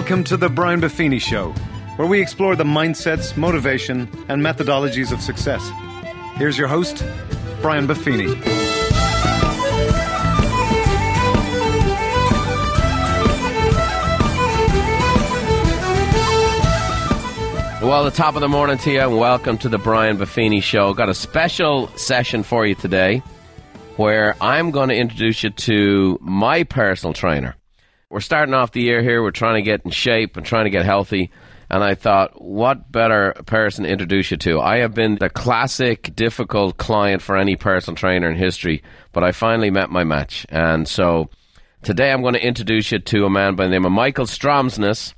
Welcome to the Brian Buffini Show, where we explore the mindsets, motivation, and methodologies of success. Here's your host, Brian Buffini. Well, the top of the morning to you, and welcome to the Brian Buffini Show. Got a special session for you today where I'm going to introduce you to my personal trainer. We're starting off the year here, we're trying to get in shape and trying to get healthy. And I thought, what better person to introduce you to? I have been the classic difficult client for any personal trainer in history, but I finally met my match. And so today I'm going to introduce you to a man by the name of Michael Stromsness.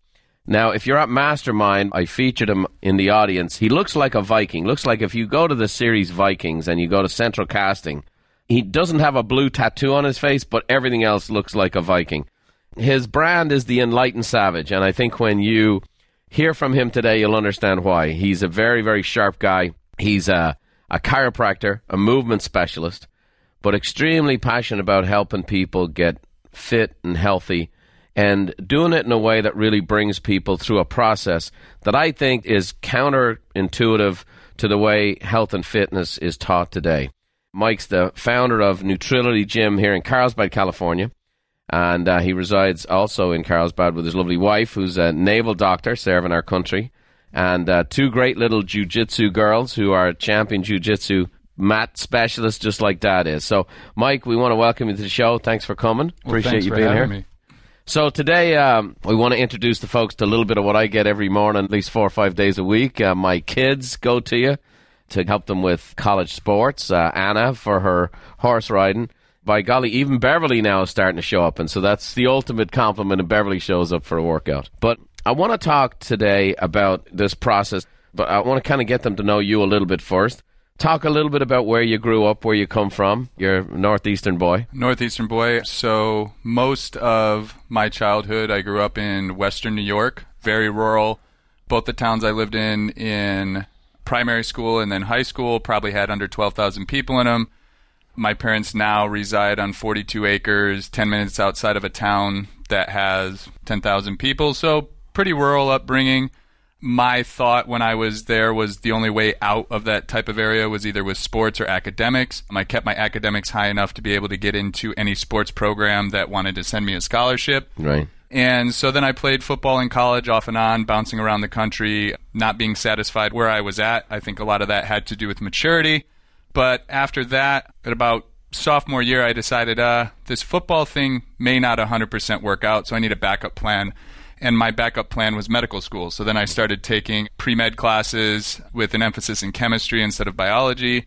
Now, if you're at Mastermind, I featured him in the audience. He looks like a Viking. Looks like if you go to the series Vikings and you go to Central Casting, he doesn't have a blue tattoo on his face, but everything else looks like a Viking. His brand is the Enlightened Savage, and I think when you hear from him today, you'll understand why. He's a very, very sharp guy. He's a, a chiropractor, a movement specialist, but extremely passionate about helping people get fit and healthy and doing it in a way that really brings people through a process that I think is counterintuitive to the way health and fitness is taught today. Mike's the founder of Neutrility Gym here in Carlsbad, California, and uh, he resides also in Carlsbad with his lovely wife, who's a naval doctor serving our country, and uh, two great little jiu-jitsu girls who are champion jiu-jitsu mat specialists, just like Dad is. So, Mike, we want to welcome you to the show. Thanks for coming. Well, Appreciate you being here. Me. So today um, we want to introduce the folks to a little bit of what I get every morning, at least four or five days a week. Uh, my kids go to you to help them with college sports. Uh, Anna for her horse riding. By golly, even Beverly now is starting to show up, and so that's the ultimate compliment. And Beverly shows up for a workout. But I want to talk today about this process, but I want to kind of get them to know you a little bit first. Talk a little bit about where you grew up, where you come from. You're a northeastern boy. Northeastern boy. So most of my childhood, I grew up in Western New York, very rural. Both the towns I lived in in primary school and then high school probably had under 12,000 people in them. My parents now reside on 42 acres, 10 minutes outside of a town that has 10,000 people. So pretty rural upbringing my thought when I was there was the only way out of that type of area was either with sports or academics. Um, I kept my academics high enough to be able to get into any sports program that wanted to send me a scholarship. Right. And so then I played football in college off and on, bouncing around the country, not being satisfied where I was at. I think a lot of that had to do with maturity. But after that, at about sophomore year, I decided uh, this football thing may not 100% work out, so I need a backup plan and my backup plan was medical school. So then I started taking pre med classes with an emphasis in chemistry instead of biology.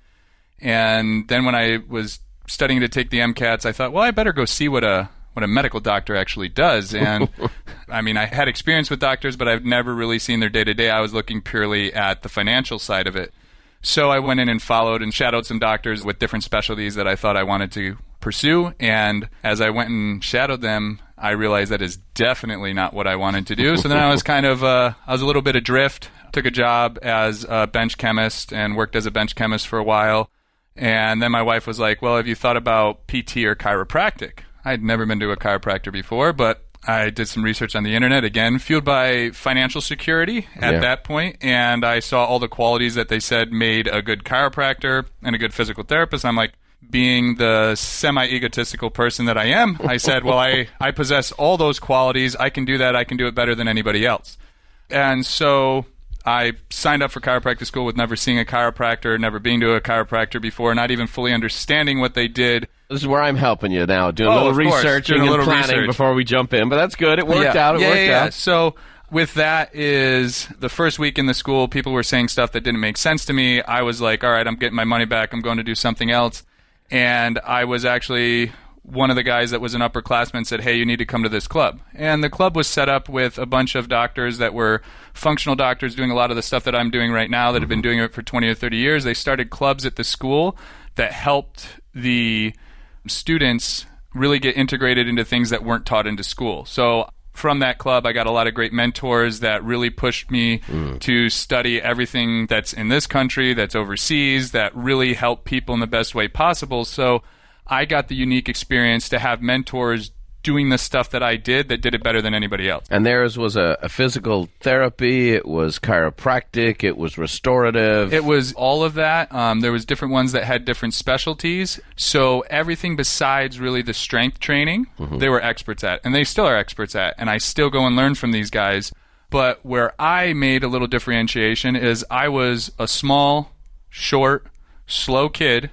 And then when I was studying to take the MCATs, I thought, well, I better go see what a what a medical doctor actually does. And I mean, I had experience with doctors, but I've never really seen their day to day. I was looking purely at the financial side of it. So I went in and followed and shadowed some doctors with different specialties that I thought I wanted to pursue. And as I went and shadowed them, I realized that is definitely not what I wanted to do. So then I was kind of, uh, I was a little bit adrift. Took a job as a bench chemist and worked as a bench chemist for a while. And then my wife was like, "Well, have you thought about PT or chiropractic?" I'd never been to a chiropractor before, but I did some research on the internet again, fueled by financial security at Yeah. that point, and I saw all the qualities that they said made a good chiropractor and a good physical therapist. I'm like, being the semi egotistical person that I am, I said, Well, I, I possess all those qualities. I can do that. I can do it better than anybody else. And so I signed up for chiropractic school with never seeing a chiropractor, never being to a chiropractor before, not even fully understanding what they did. This is where I'm helping you now, doing Oh, a little researching doing a and little planning research. before we jump in. But that's good. It worked yeah. out. It yeah, worked yeah, yeah. out. So with that is the first week in the school, people were saying stuff that didn't make sense to me. I was like, all right, I'm getting my money back. I'm going to do something else. And I was actually one of the guys that was an upperclassman said, "Hey, you need to come to this club." And the club was set up with a bunch of doctors that were functional doctors doing a lot of the stuff that I'm doing right now that have been mm-hmm. doing it for 20 or 30 years. They started clubs at the school that helped the students really get integrated into things that weren't taught into school. So from that club, I got a lot of great mentors that really pushed me mm. to study everything that's in this country, that's overseas, that really help people in the best way possible. So I got the unique experience to have mentors doing the stuff that I did that did it better than anybody else. And theirs was a, a physical therapy. It was chiropractic. It was restorative. It was all of that. Um, there was different ones that had different specialties. So everything besides really the strength training, they were experts at, and they still are experts at. And I still go and learn from these guys. But where I made a little differentiation is I was a small, short, slow kid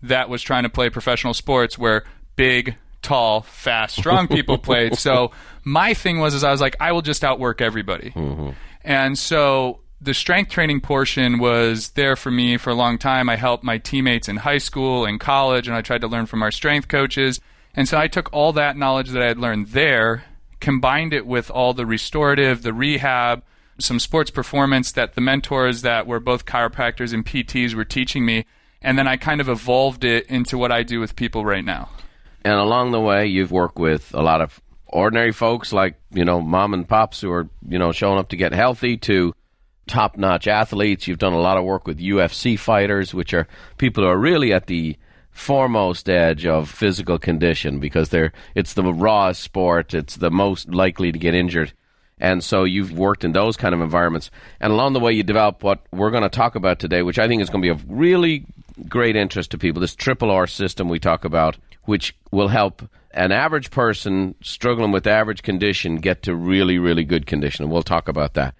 that was trying to play professional sports where big, tall, fast, strong people played. So my thing was is I was like, I will just outwork everybody. Mm-hmm. And so the strength training portion was there for me for a long time. I helped my teammates in high school and college, and I tried to learn from our strength coaches. And so I took all that knowledge that I had learned there, combined it with all the restorative, the rehab, some sports performance that the mentors that were both chiropractors and PTs were teaching me. And then I kind of evolved it into what I do with people right now. And along the way, you've worked with a lot of ordinary folks like, you know, mom and pops who are, you know, showing up to get healthy to top notch athletes. You've done a lot of work with UFC fighters, which are people who are really at the foremost edge of physical condition because they're it's the rawest sport, it's the most likely to get injured. And so you've worked in those kind of environments. And along the way, you develop what we're going to talk about today, which I think is going to be a really great interest to people. This triple R system we talk about, which will help an average person struggling with average condition get to really, really good condition. And we'll talk about that.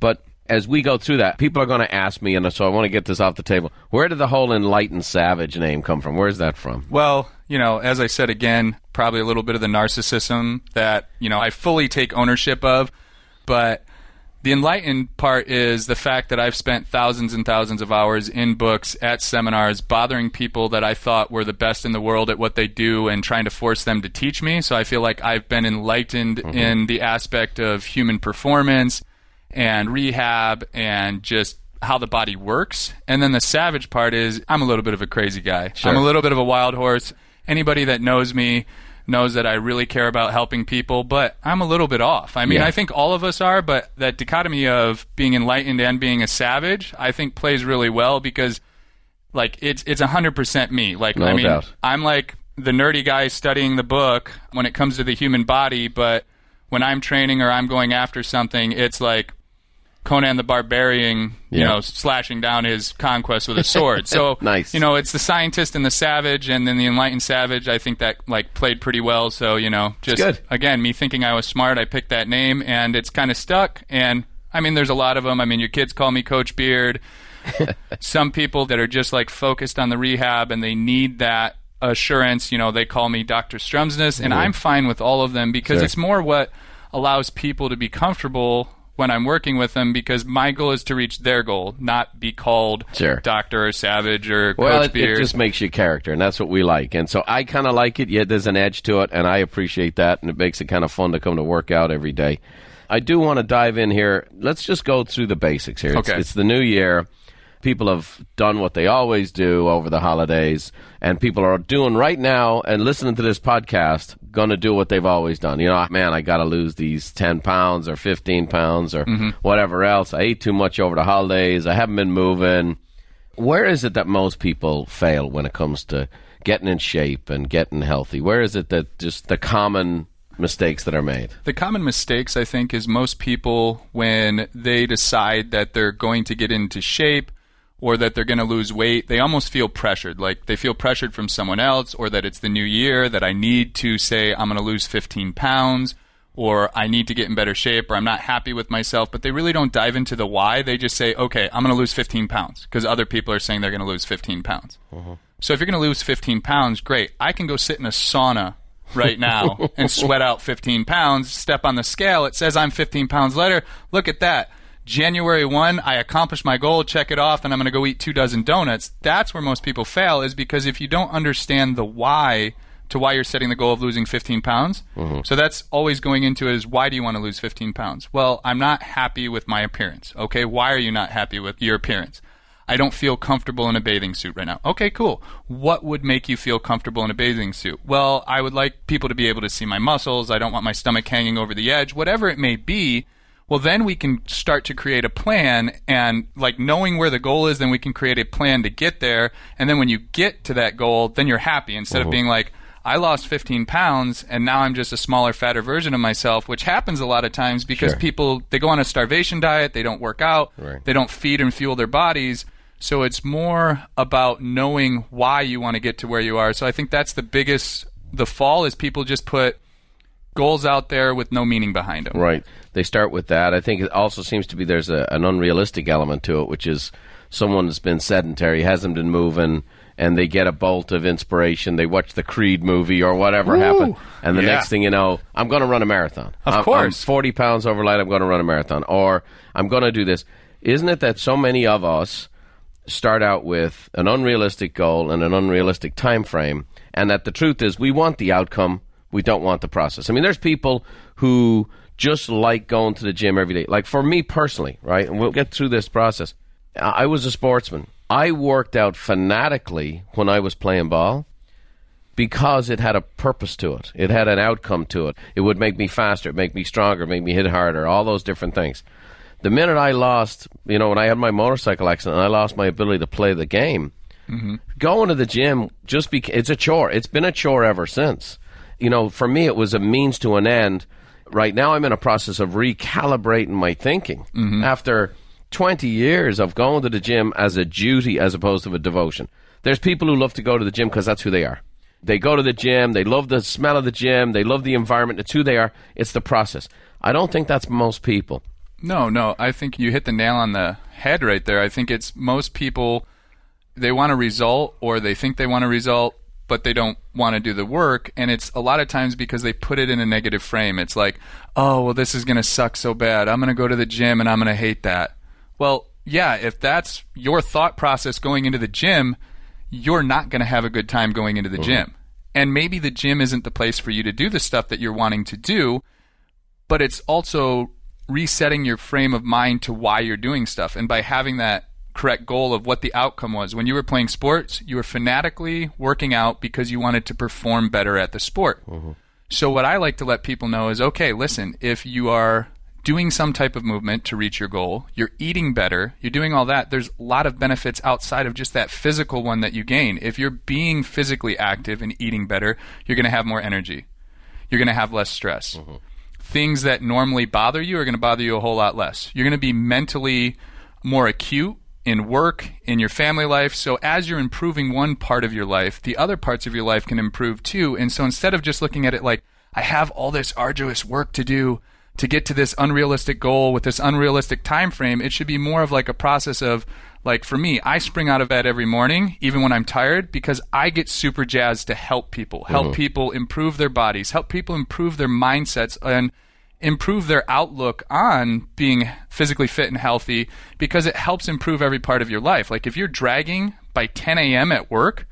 But as we go through that, people are going to ask me, and so I want to get this off the table. Where did the whole enlightened savage name come from? Where's that from? Well, you know, as I said again, probably a little bit of the narcissism that, you know, I fully take ownership of, but the enlightened part is the fact that I've spent thousands and thousands of hours in books, at seminars, bothering people that I thought were the best in the world at what they do and trying to force them to teach me. So I feel like I've been enlightened mm-hmm. in the aspect of human performance and rehab and just how the body works. And then the savage part is I'm a little bit of a crazy guy. I'm a little bit of a wild horse. Anybody that knows me knows that I really care about helping people, but I'm a little bit off. I mean, Yeah. I think all of us are, but that dichotomy of being enlightened and being a savage, I think plays really well because like it's it's 100% me. Like No I mean, doubt. I'm like the nerdy guy studying the book when it comes to the human body, but when I'm training or I'm going after something, it's like Conan the Barbarian, you Yeah. know, slashing down his conquest with a sword. So, Nice. you know, it's the scientist and the savage, and then the enlightened savage. I think that like played pretty well. So, you know, just again, me thinking I was smart, I picked that name, and it's kind of stuck. And I mean, there's a lot of them. I mean, your kids call me Coach Beard. Some people that are just like focused on the rehab and they need that assurance. You know, they call me Dr. Stromsness, and I'm fine with all of them because Sure. it's more what allows people to be comfortable when I'm working with them because my goal is to reach their goal, not be called Sure. Doctor or Savage or Well, Coach it, Beard. it just makes you character, and that's what we like. And so I kind of like it. Yet there's an edge to it, and I appreciate that, and it makes it kind of fun to come to work out every day. I do want to dive in here. Let's just go through the basics here. It's, Okay. it's the new year. People have done what they always do over the holidays, and people are doing right now and listening to this podcast, going to do what they've always done. You know, man, I got to lose these 10 pounds or 15 pounds or mm-hmm. whatever else. I ate too much over the holidays. I haven't been moving. Where is it that most people fail when it comes to getting in shape and getting healthy? Where is it that just the common mistakes that are made? The common mistakes, I think, is most people when they decide that they're going to get into shape or that they're going to lose weight, they almost feel pressured. Like they feel pressured from someone else or that it's the new year, that I need to say, I'm going to lose 15 pounds or I need to get in better shape or I'm not happy with myself. But they really don't dive into the why. They just say, okay, I'm going to lose 15 pounds because other people are saying they're going to lose 15 pounds. Uh-huh. So if you're going to lose 15 pounds, great. I can go sit in a sauna right now and sweat out 15 pounds, step on the scale. It says I'm 15 pounds lighter. Look at that. January 1, I accomplished my goal, check it off, and I'm going to go eat two dozen donuts. That's where most people fail, is because if you don't understand the why to why you're setting the goal of losing 15 pounds, mm-hmm. so that's always going into it is why do you want to lose 15 pounds? Well, I'm not happy with my appearance. Okay, why are you not happy with your appearance? I don't feel comfortable in a bathing suit right now. Okay, cool. What would make you feel comfortable in a bathing suit? Well, I would like people to be able to see my muscles. I don't want my stomach hanging over the edge, whatever it may be. Well, then we can start to create a plan and like knowing where the goal is, then we can create a plan to get there. And then when you get to that goal, then you're happy instead of mm-hmm. being like, I lost 15 pounds and now I'm just a smaller, fatter version of myself, which happens a lot of times because Sure. people they go on a starvation diet, they don't work out, Right. they don't feed and fuel their bodies. So it's more about knowing why you want to get to where you are. So I think that's the biggest the fall is people just put goals out there with no meaning behind them. Right. They start with that. I think it also seems to be there's a, an unrealistic element to it, which is someone's been sedentary, hasn't been moving, and they get a bolt of inspiration. They watch the Creed movie or whatever happened, and the Yeah. next thing you know, I'm going to run a marathon. Of I'm, I'm course. 40 pounds overlight. I'm going to run a marathon, or I'm going to do this. Isn't it that so many of us start out with an unrealistic goal and an unrealistic time frame, and that the truth is we want the outcome, we don't want the process. I mean, there's people who just like going to the gym every day. Like for me personally, right? And we'll get through this process. I I was a sportsman. I worked out fanatically when I was playing ball because it had a purpose to it. It had an outcome to it. It would make me faster, make me stronger, make me hit harder, all those different things. The minute I lost, you know, when I had my motorcycle accident, and I lost my ability to play the game. Mm-hmm. Going to the gym just be it's a chore. It's been a chore ever since. You know, for me, it was a means to an end. Right now, I'm in a process of recalibrating my thinking mm-hmm. after 20 years of going to the gym as a duty as opposed to a devotion. There's people who love to go to the gym because that's who they are. They go to the gym, they love the smell of the gym, they love the environment, it's who they are, it's the process. I don't think that's most people. No, no. I think you hit the nail on the head right there. I think it's most people they want a result or they think they want a result, but they don't want to do the work. And it's a lot of times because they put it in a negative frame. It's like, oh, well, this is going to suck so bad. I'm going to go to the gym and I'm going to hate that. Well, yeah, if that's your thought process going into the gym, you're not going to have a good time going into the gym. And maybe the gym isn't the place for you to do the stuff that you're wanting to do, but it's also resetting your frame of mind to why you're doing stuff. And by having that correct goal of what the outcome was, when you were playing sports, you were fanatically working out because you wanted to perform better at the sport. Mm-hmm. So, what I like to let people know is okay, listen, if you are doing some type of movement to reach your goal, you're eating better, you're doing all that, there's a lot of benefits outside of just that physical one that you gain. If you're being physically active and eating better, you're going to have more energy. You're going to have less stress. Mm-hmm. Things that normally bother you are going to bother you a whole lot less. You're going to be mentally more acute in work, in your family life. So as you're improving one part of your life, the other parts of your life can improve too. And so instead of just looking at it like, I have all this arduous work to do to get to this unrealistic goal with this unrealistic time frame, it should be more of like a process of like for me, I spring out of bed every morning, even when I'm tired, because I get super jazzed to help people, help mm-hmm. people improve their bodies, help people improve their mindsets, and improve their outlook on being physically fit and healthy because it helps improve every part of your life. Like if you're dragging by 10 a.m. at work,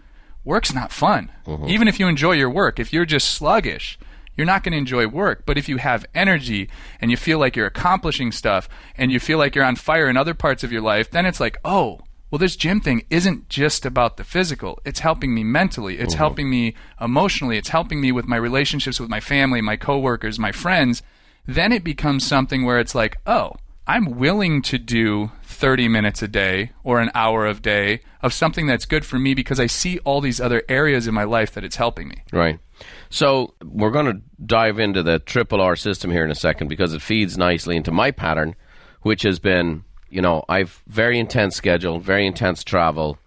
work's not fun. Mm-hmm. Even if you enjoy your work, if you're just sluggish, you're not going to enjoy work. But if you have energy and you feel like you're accomplishing stuff and you feel like you're on fire in other parts of your life, then it's like, oh, well, this gym thing isn't just about the physical. It's helping me mentally. It's mm-hmm. helping me emotionally. It's helping me with my relationships with my family, my coworkers, my friends. Then it becomes something where it's like, oh, I'm willing to do 30 minutes a day or an hour of day of something that's good for me because I see all these other areas in my life that it's helping me. Right. So we're going to dive into the triple R system here in a second because it feeds nicely into my pattern, which has been, you know, I've very intense schedule, very intense travel,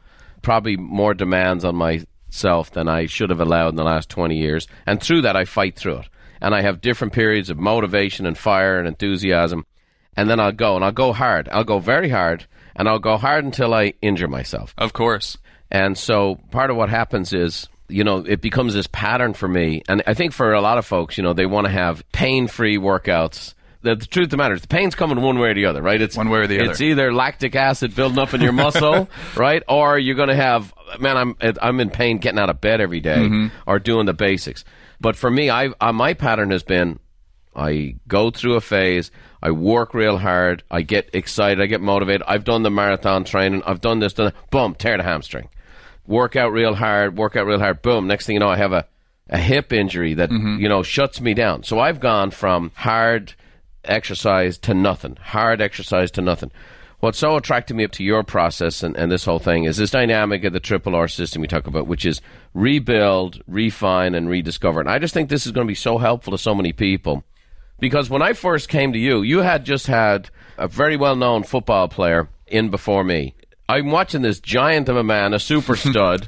probably more demands on myself than I should have allowed in the last 20 years. And through that, I fight through it. And I have different periods of motivation and fire and enthusiasm. And then I'll go and I'll go hard. I'll go very hard and I'll go hard until I injure myself. Of course. And so part of what happens is, you know, it becomes this pattern for me. And I think for a lot of folks, you know, they want to have pain free workouts. The, the truth of the matter is, the pain's coming one way or the other, right? It's One way or the other. It's either lactic acid building up in your muscle, right, or you're going to have, man, I'm I'm in pain getting out of bed every day Mm-hmm. or doing the basics. But for me, I uh, my pattern has been, I go through a phase, I work real hard, I get excited, I get motivated. I've done the marathon training, I've done this, done that. Boom, tear the hamstring. Work out real hard, work out real hard. Boom, next thing you know, I have a, a hip injury that, you know, shuts me down. So I've gone from hard exercise to nothing, hard exercise to nothing. What's so attracted me up to your process and, and this whole thing is this dynamic of the triple R system we talk about, which is rebuild, refine, and rediscover. And I just think this is going to be so helpful to so many people. Because when I first came to you, you had just had a very well known football player in before me. I'm watching this giant of a man, a super stud,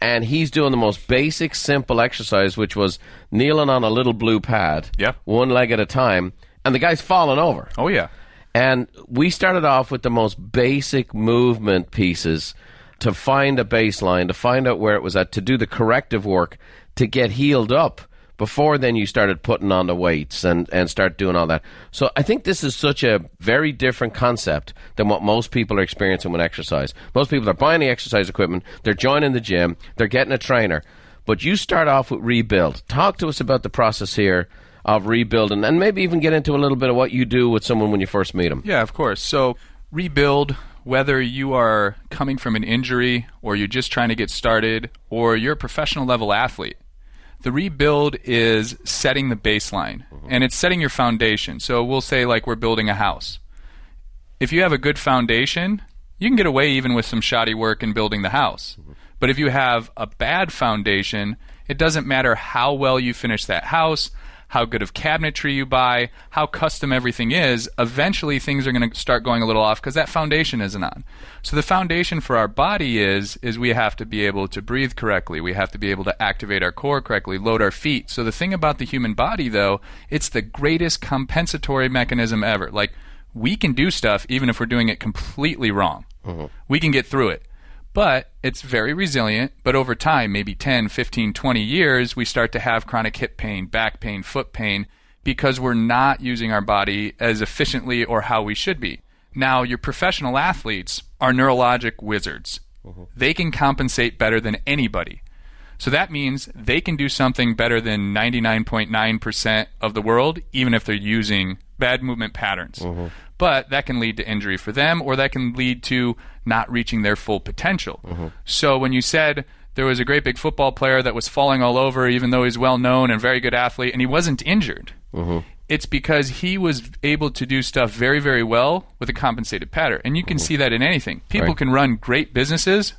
and he's doing the most basic, simple exercise, which was kneeling on a little blue pad, Yeah. one leg at a time, and the guy's falling over. Oh yeah. And we started off with the most basic movement pieces to find a baseline, to find out where it was at, to do the corrective work, to get healed up before then you started putting on the weights and, and start doing all that. So I think this is such a very different concept than what most people are experiencing with exercise. Most people are buying the exercise equipment, they're joining the gym, they're getting a trainer. But you start off with rebuild. Talk to us about the process here of rebuilding and maybe even get into a little bit of what you do with someone when you first meet them. Yeah, of course. So rebuild whether you are coming from an injury or you're just trying to get started or you're a professional level athlete. The rebuild is setting the baseline mm-hmm. and it's setting your foundation. So we'll say like we're building a house. If you have a good foundation, you can get away even with some shoddy work in building the house. Mm-hmm. But if you have a bad foundation, it doesn't matter how well you finish that house, how good of cabinetry you buy, how custom everything is, eventually things are going to start going a little off because that foundation isn't on. So the foundation for our body is is we have to be able to breathe correctly. We have to be able to activate our core correctly, load our feet. So the thing about the human body though, it's the greatest compensatory mechanism ever. Like we can do stuff even if we're doing it completely wrong. Mm-hmm. We can get through it but it's very resilient. But over time, maybe 10, 15, 20 years, we start to have chronic hip pain, back pain, foot pain because we're not using our body as efficiently or how we should be. Now, your professional athletes are neurologic wizards. Mm-hmm. They can compensate better than anybody. So that means they can do something better than 99.9% of the world, even if they're using bad movement patterns. Mm-hmm. But that can lead to injury for them, or that can lead to not reaching their full potential. Mm-hmm. So when you said there was a great big football player that was falling all over, even though he's well known and very good athlete, and he wasn't injured, mm-hmm. it's because he was able to do stuff very, very well with a compensated pattern. And you can see that in anything. People Right. can run great businesses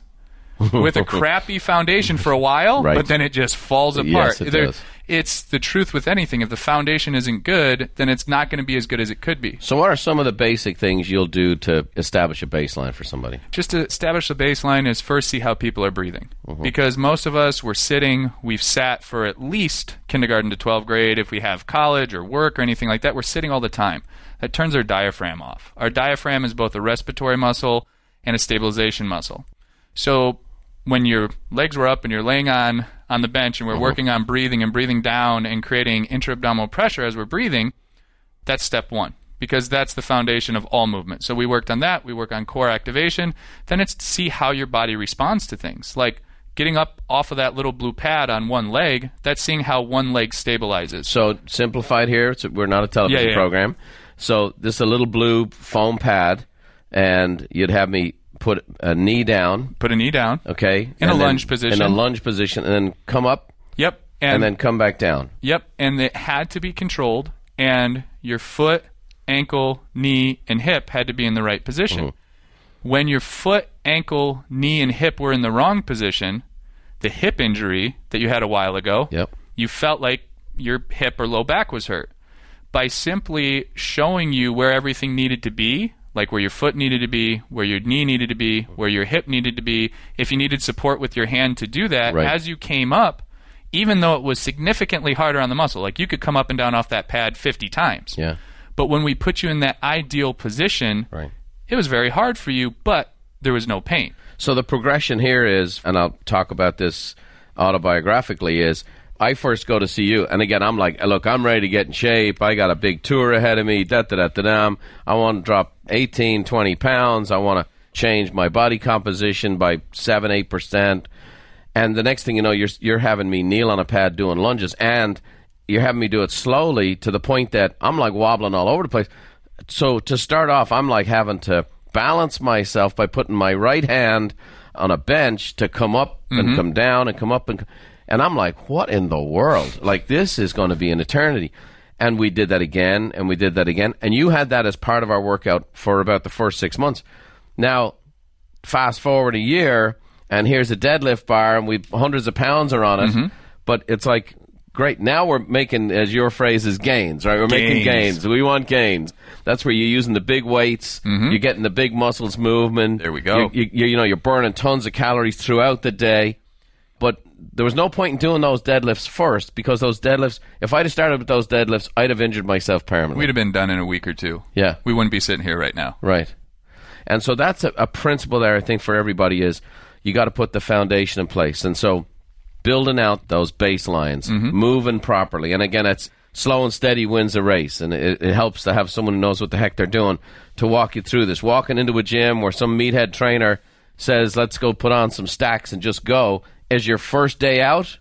with a crappy foundation for a while, Right. but then it just falls apart. Yes, it does. It's the truth with anything. If the foundation isn't good, then it's not going to be as good as it could be. So, what are some of the basic things you'll do to establish a baseline for somebody? Just to establish the baseline is first see how people are breathing. Mm-hmm. Because most of us, we're sitting, we've sat for at least kindergarten to 12th grade. If we have college or work or anything like that, we're sitting all the time. That turns our diaphragm off. Our diaphragm is both a respiratory muscle and a stabilization muscle. So when your legs were up and you're laying on on the bench and we're mm-hmm. working on breathing and breathing down and creating intra-abdominal pressure as we're breathing, that's step one because that's the foundation of all movement. So we worked on that. We work on core activation. Then it's to see how your body responds to things. Like getting up off of that little blue pad on one leg, that's seeing how one leg stabilizes. So, simplified here, so we're not a television Yeah, yeah. program. So, this is a little blue foam pad, and you'd have me put a knee down, Put a knee down. okay? In a lunge position. In a lunge position, and then come up, Yep. and, then come back down. Yep, and it had to be controlled, and your foot, ankle, knee, and hip had to be in the right position. Mm-hmm. When your foot, ankle, knee, and hip were in the wrong position, the hip injury that you had a while ago, Yep. you felt like your hip or low back was hurt. By simply showing you where everything needed to be, like where your foot needed to be, where your knee needed to be, where your hip needed to be, if you needed support with your hand to do that, Right. as you came up, even though it was significantly harder on the muscle, like you could come up and down off that pad 50 times. Yeah. But when we put you in that ideal position, Right. it was very hard for you, but there was no pain. So the progression here is, and I'll talk about this autobiographically, is I first go to see you, and again, I'm like, look, I'm ready to get in shape. I got a big tour ahead of me. Da da da da da. I want to drop 18, 20 pounds. I want to change my body composition by seven, eight percent. And the next thing you know, you're you're having me kneel on a pad doing lunges, and you're having me do it slowly to the point that I'm like wobbling all over the place. So to start off, I'm like having to balance myself by putting my right hand on a bench to come up and mm-hmm. come down and come up and and I'm like, what in the world? Like this is going to be an eternity. And we did that again, and we did that again. And you had that as part of our workout for about the first six months. Now, fast forward a year, and here's a deadlift bar, and we hundreds of pounds are on it. Mm-hmm. But it's like, great. Now we're making, as your phrase is, gains, right? We're making Gains. gains. We want gains. That's where you're using the big weights. You're getting the big muscles movement. Mm-hmm. There we go. You, you, you know, you're burning tons of calories throughout the day. There was no point in doing those deadlifts first because those deadlifts, if I'd have started with those deadlifts, I'd have injured myself permanently. We'd have been done in a week or two. Yeah. We wouldn't be sitting here right now. Right. And so that's a, a principle there, I think, for everybody is you got to put the foundation in place. And so building out those baselines, mm-hmm. moving properly. And again, it's slow and steady wins a race. And it, it helps to have someone who knows what the heck they're doing to walk you through this. Walking into a gym where some meathead trainer says, let's go put on some stacks and just go, as your first day out,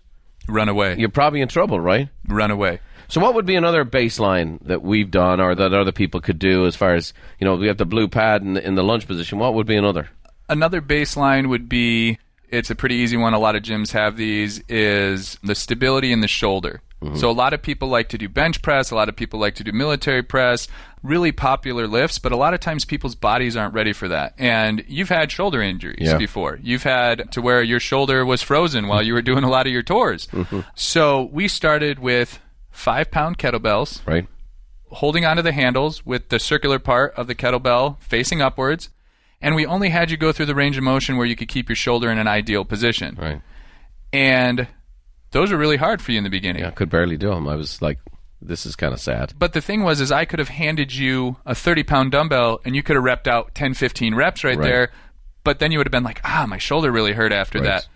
Run away. you're probably in trouble, right? Run away. So, what would be another baseline that we've done, or that other people could do, as far as you know? We have the blue pad in the, in the lunge position. What would be another? Another baseline would be it's a pretty easy one. A lot of gyms have these is the stability in the shoulder. So a lot of people like to do bench press, a lot of people like to do military press, really popular lifts, but a lot of times people's bodies aren't ready for that. And you've had shoulder injuries Yeah. before. You've had to where your shoulder was frozen while you were doing a lot of your tours. Mm-hmm. So we started with 5 pound kettlebells, Right. holding onto the handles with the circular part of the kettlebell facing upwards. And we only had you go through the range of motion where you could keep your shoulder in an ideal position. Right. And those are really hard for you in the beginning. Yeah, I could barely do them. I was like, this is kind of sad. But the thing was is I could have handed you a 30 pound dumbbell and you could have repped out 10, 15 reps right, Right. there. But then you would have been like, ah, my shoulder really hurt after Right. that.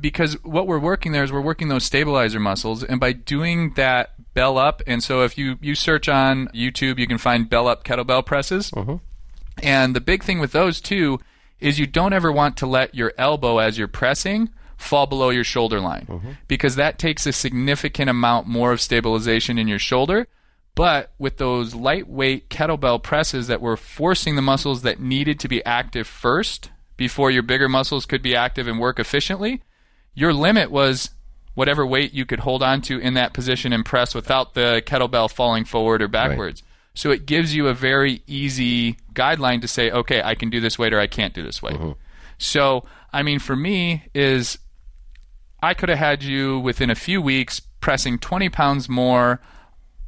Because what we're working there is we're working those stabilizer muscles. And by doing that bell up, and so if you, you search on YouTube, you can find bell up kettlebell presses. And the big thing with those too is you don't ever want to let your elbow as you're pressing fall below your shoulder line mm-hmm. because that takes a significant amount more of stabilization in your shoulder. But with those lightweight kettlebell presses that were forcing the muscles that needed to be active first before your bigger muscles could be active and work efficiently, your limit was whatever weight you could hold on to in that position and press without the kettlebell falling forward or backwards. So it gives you a very easy guideline to say, okay, I can do this weight or I can't do this weight. Mm-hmm. So, I mean, for me, is I could have had you within a few weeks pressing 20 pounds more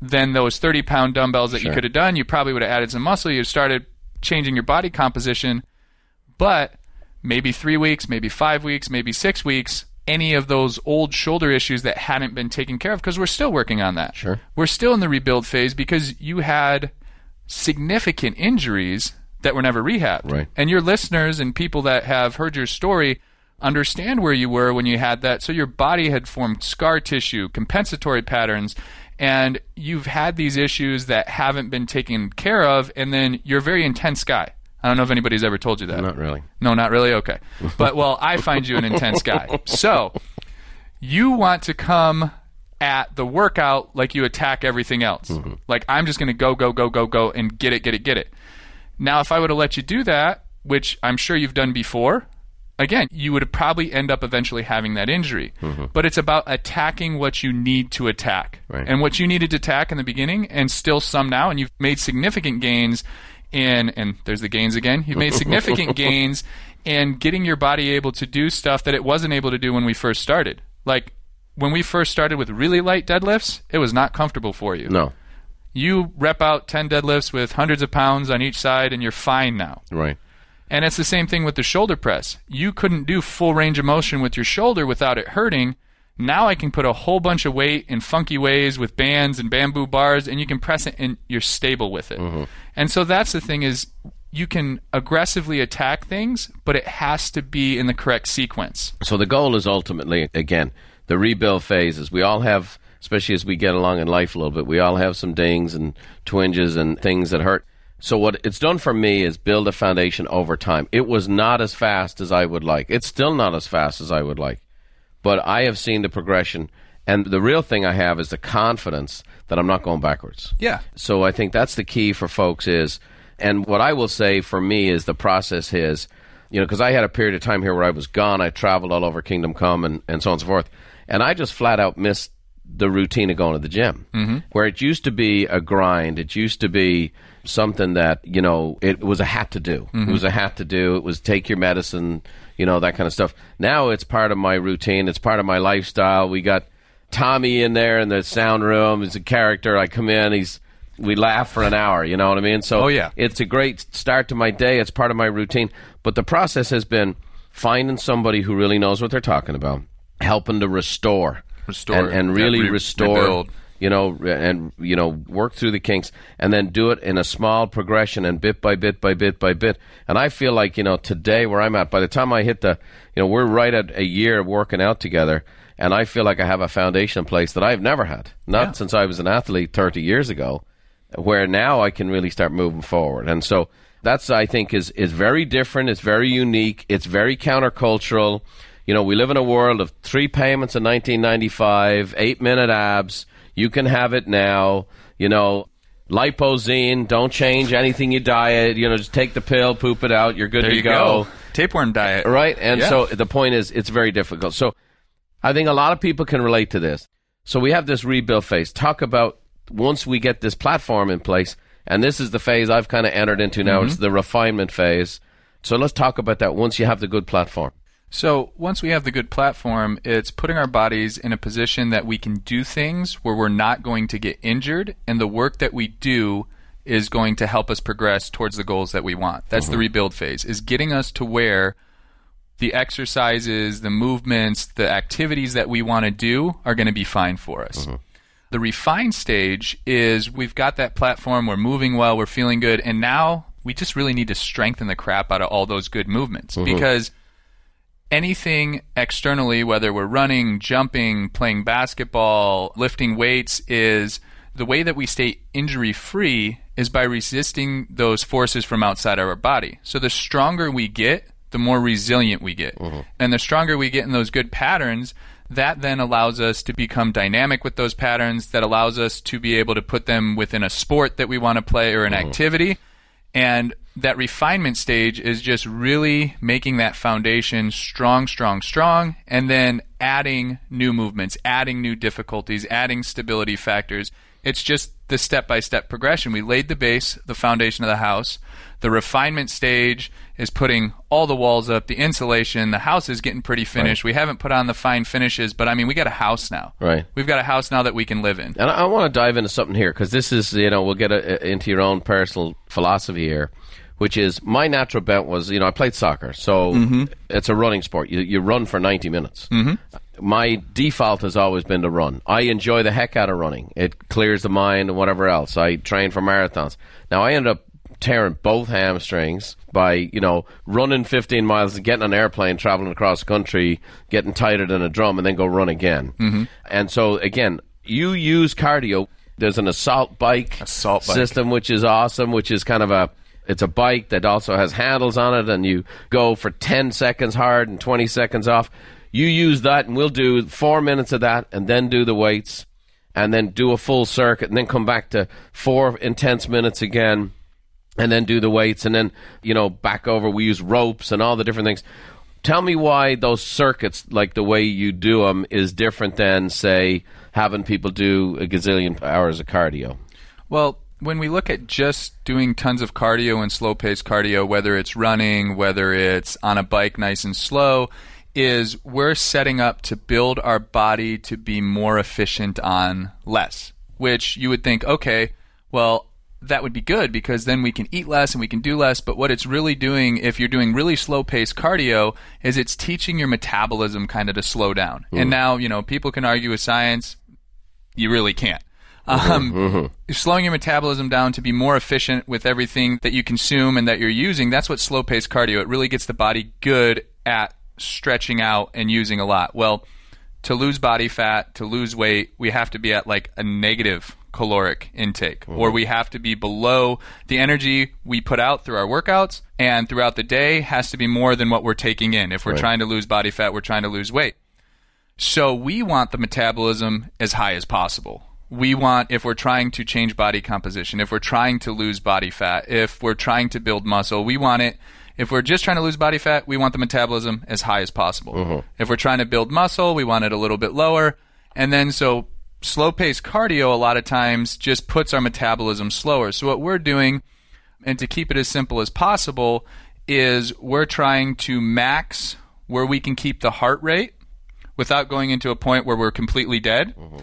than those 30 pound dumbbells that you could have done. You probably would have added some muscle. You started changing your body composition. But maybe three weeks, maybe five weeks, maybe six weeks, any of those old shoulder issues that hadn't been taken care of, because we're still working on that. Sure. We're still in the rebuild phase because you had significant injuries that were never rehabbed. Right. And your listeners and people that have heard your story understand where you were when you had that. So your body had formed scar tissue, compensatory patterns, and you've had these issues that haven't been taken care of, and then you're a very intense guy. I don't know if anybody's ever told you that. Not really. No, not really. Okay. But well, I find you an intense guy. So you want to come at the workout like you attack everything else. Mm-hmm. Like I'm just going to go, go, go, go, go, and get it, get it, get it. Now, if I would have let you do that, which I'm sure you've done before, again, you would probably end up eventually having that injury. Mm-hmm. But it's about attacking what you need to attack. Right. And what you needed to attack in the beginning, and still some now, and you've made significant gains in, and there's the gains again, you've made significant gains in getting your body able to do stuff that it wasn't able to do when we first started. Like, when we first started with really light deadlifts, it was not comfortable for you. No. You rep out 10 deadlifts with hundreds of pounds on each side, and you're fine now. Right. And it's the same thing with the shoulder press. You couldn't do full range of motion with your shoulder without it hurting. Now I can put a whole bunch of weight in funky ways with bands and bamboo bars, and you can press it, and you're stable with it. Mm-hmm. And so that's the thing is you can aggressively attack things, but it has to be in the correct sequence. So the goal is ultimately, again, the rebuild phase phases. We all have, especially as we get along in life a little bit, we all have some dings and twinges and things that hurt. So what it's done for me is build a foundation over time. It was not as fast as I would like. It's still not as fast as I would like. But I have seen the progression. And the real thing I have is the confidence that I'm not going backwards. Yeah. So I think that's the key for folks is, and what I will say for me is the process is, you know, because I had a period of time here where I was gone. I traveled all over Kingdom Come and, and so on and so forth. And I just flat out missed the routine of going to the gym. Mm-hmm. Where it used to be a grind, it used to be something that, you know, it was a hat to do. Mm-hmm. It was a hat to do. It was take your medicine, you know, that kind of stuff. Now it's part of my routine, it's part of my lifestyle. We got Tommy in there in the sound room. He's a character. I come in, he's we laugh for an hour, you know what I mean? So oh, yeah. it's a great start to my day. It's part of my routine. But the process has been finding somebody who really knows what they're talking about, helping to restore, restore, and, and really re- restore. Rebuild. You know, and you know, work through the kinks, and then do it in a small progression and bit by bit by bit by bit. And I feel like you know today where I'm at, by the time I hit the, you know, we're right at a year of working out together, and I feel like I have a foundation in place that I've never had, not Yeah. since I was an athlete 30 years ago, where now I can really start moving forward. And so that's I think is is very different. It's very unique. It's very countercultural. You know, we live in a world of three payments in 1995, eight minute abs. You can have it now. You know, Lipozene. Don't change anything you diet. You know, just take the pill, poop it out. You're good There to you go. go. Tapeworm diet. Right? And Yeah. so the point is, it's very difficult. So I think a lot of people can relate to this. So we have this rebuild phase. Talk about once we get this platform in place, and this is the phase I've kind of entered into now. Mm-hmm. It's the refinement phase. So let's talk about that once you have the good platform. So once we have the good platform, it's putting our bodies in a position that we can do things where we're not going to get injured, and the work that we do is going to help us progress towards the goals that we want. That's the mm-hmm. rebuild phase, is getting us to where the exercises, the movements, the activities that we want to do are going to be fine for us. Mm-hmm. The refine stage is we've got that platform, we're moving well, we're feeling good, and now we just really need to strengthen the crap out of all those good movements mm-hmm. because anything externally, whether we're running, jumping, playing basketball, lifting weights, is the way that we stay injury free is by resisting those forces from outside our body. So the stronger we get, the more resilient we get. Mm-hmm. And the stronger we get in those good patterns, that then allows us to become dynamic with those patterns, that allows us to be able to put them within a sport that we want to play or an mm-hmm. activity. And that refinement stage is just really making that foundation strong, strong, strong, and then adding new movements, adding new difficulties, adding stability factors. It's just the step by step progression. We laid the base, the foundation of the house. The refinement stage is putting all the walls up, the insulation, the house is getting pretty finished. We haven't put on the fine finishes, but I mean, we got a house now. Right. We've got a house now that we can live in. And I, I want to dive into something here because this is, you know, we'll get a, into your own personal philosophy here, which is my natural bent was, you know, I played soccer, so it's a running sport. You, you run for 90 minutes. Mm-hmm. My default has always been to run. I enjoy the heck out of running. It clears the mind and whatever else. I train for marathons. Now, I ended up tearing both hamstrings by you know running 15 miles and getting an airplane traveling across country getting tighter than a drum and then go run again mm-hmm. and so again you use cardio there's an assault bike Assault bike. system which is awesome which is kind of a it's a bike that also has handles on it and you go for 10 seconds hard and 20 seconds off. You use that and we'll do four minutes of that and then do the weights and then do a full circuit and then come back to four intense minutes again and then do the weights and then you know back over. We use ropes and all the different things. Tell me why those circuits like the way you do them is different than say having people do a gazillion hours of cardio. Well, when we look at just doing tons of cardio and slow paced cardio, whether it's running, whether it's on a bike nice and slow, is we're setting up to build our body to be more efficient on less. Which you would think, okay, well, that would be good because then we can eat less and we can do less. But what it's really doing, if you're doing really slow paced cardio, is it's teaching your metabolism kind of to slow down. And now, you know, people can argue with science, you really can't. Um, mm-hmm, mm-hmm. Slowing your metabolism down to be more efficient with everything that you consume and that you're using, that's what slow paced cardio. It really gets the body good at stretching out and using a lot. Well, to lose body fat, to lose weight, we have to be at like a negative caloric intake, or mm-hmm. we have to be below the energy we put out through our workouts and throughout the day has to be more than what we're taking in. If we're trying to lose body fat, we're trying to lose weight. So we want the metabolism as high as possible. We want, if we're trying to change body composition, if we're trying to lose body fat, if we're trying to build muscle, we want it. If we're just trying to lose body fat, we want the metabolism as high as possible. Uh-huh. If we're trying to build muscle, we want it a little bit lower. And then, so slow paced cardio a lot of times just puts our metabolism slower. So what we're doing, and to keep it as simple as possible, is we're trying to max where we can keep the heart rate without going into a point where we're completely dead. Uh-huh.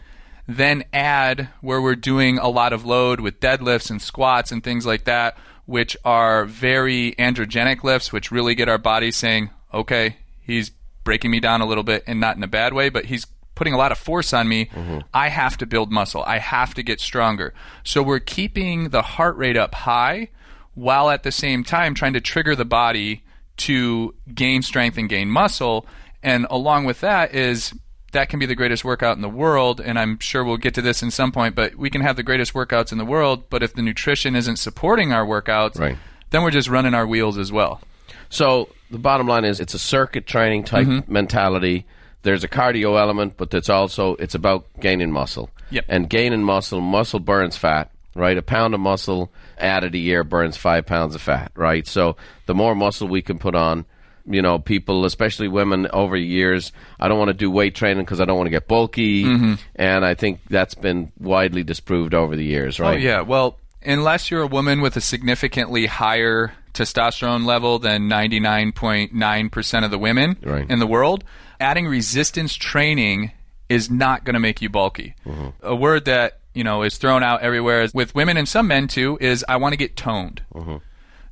Then add where we're doing a lot of load with deadlifts and squats and things like that, which are very androgenic lifts, which really get our body saying, okay, he's breaking me down a little bit and not in a bad way, but he's putting a lot of force on me. Mm-hmm. I have to build muscle. I have to get stronger. So we're keeping the heart rate up high while at the same time trying to trigger the body to gain strength and gain muscle. And along with that is that can be the greatest workout in the world. And I'm sure we'll get to this in some point, but we can have the greatest workouts in the world. But if the nutrition isn't supporting our workouts, Right. then we're just running our wheels as well. So the bottom line is it's a circuit training type Mm-hmm. mentality. There's a cardio element, but it's also it's about gaining muscle. Yep. And gaining muscle, muscle burns fat, right? A pound of muscle added a year burns five pounds of fat, right? So the more muscle we can put on, you know, people, especially women over years, I don't want to do weight training because I don't want to get bulky, Mm-hmm. and I think that's been widely disproved over the years, right? Oh yeah. Well, unless you're a woman with a significantly higher testosterone level than 99.9% of the women Right. in the world, adding resistance training is not going to make you bulky. A word that, you know, is thrown out everywhere is- with women and some men too is I want to get toned.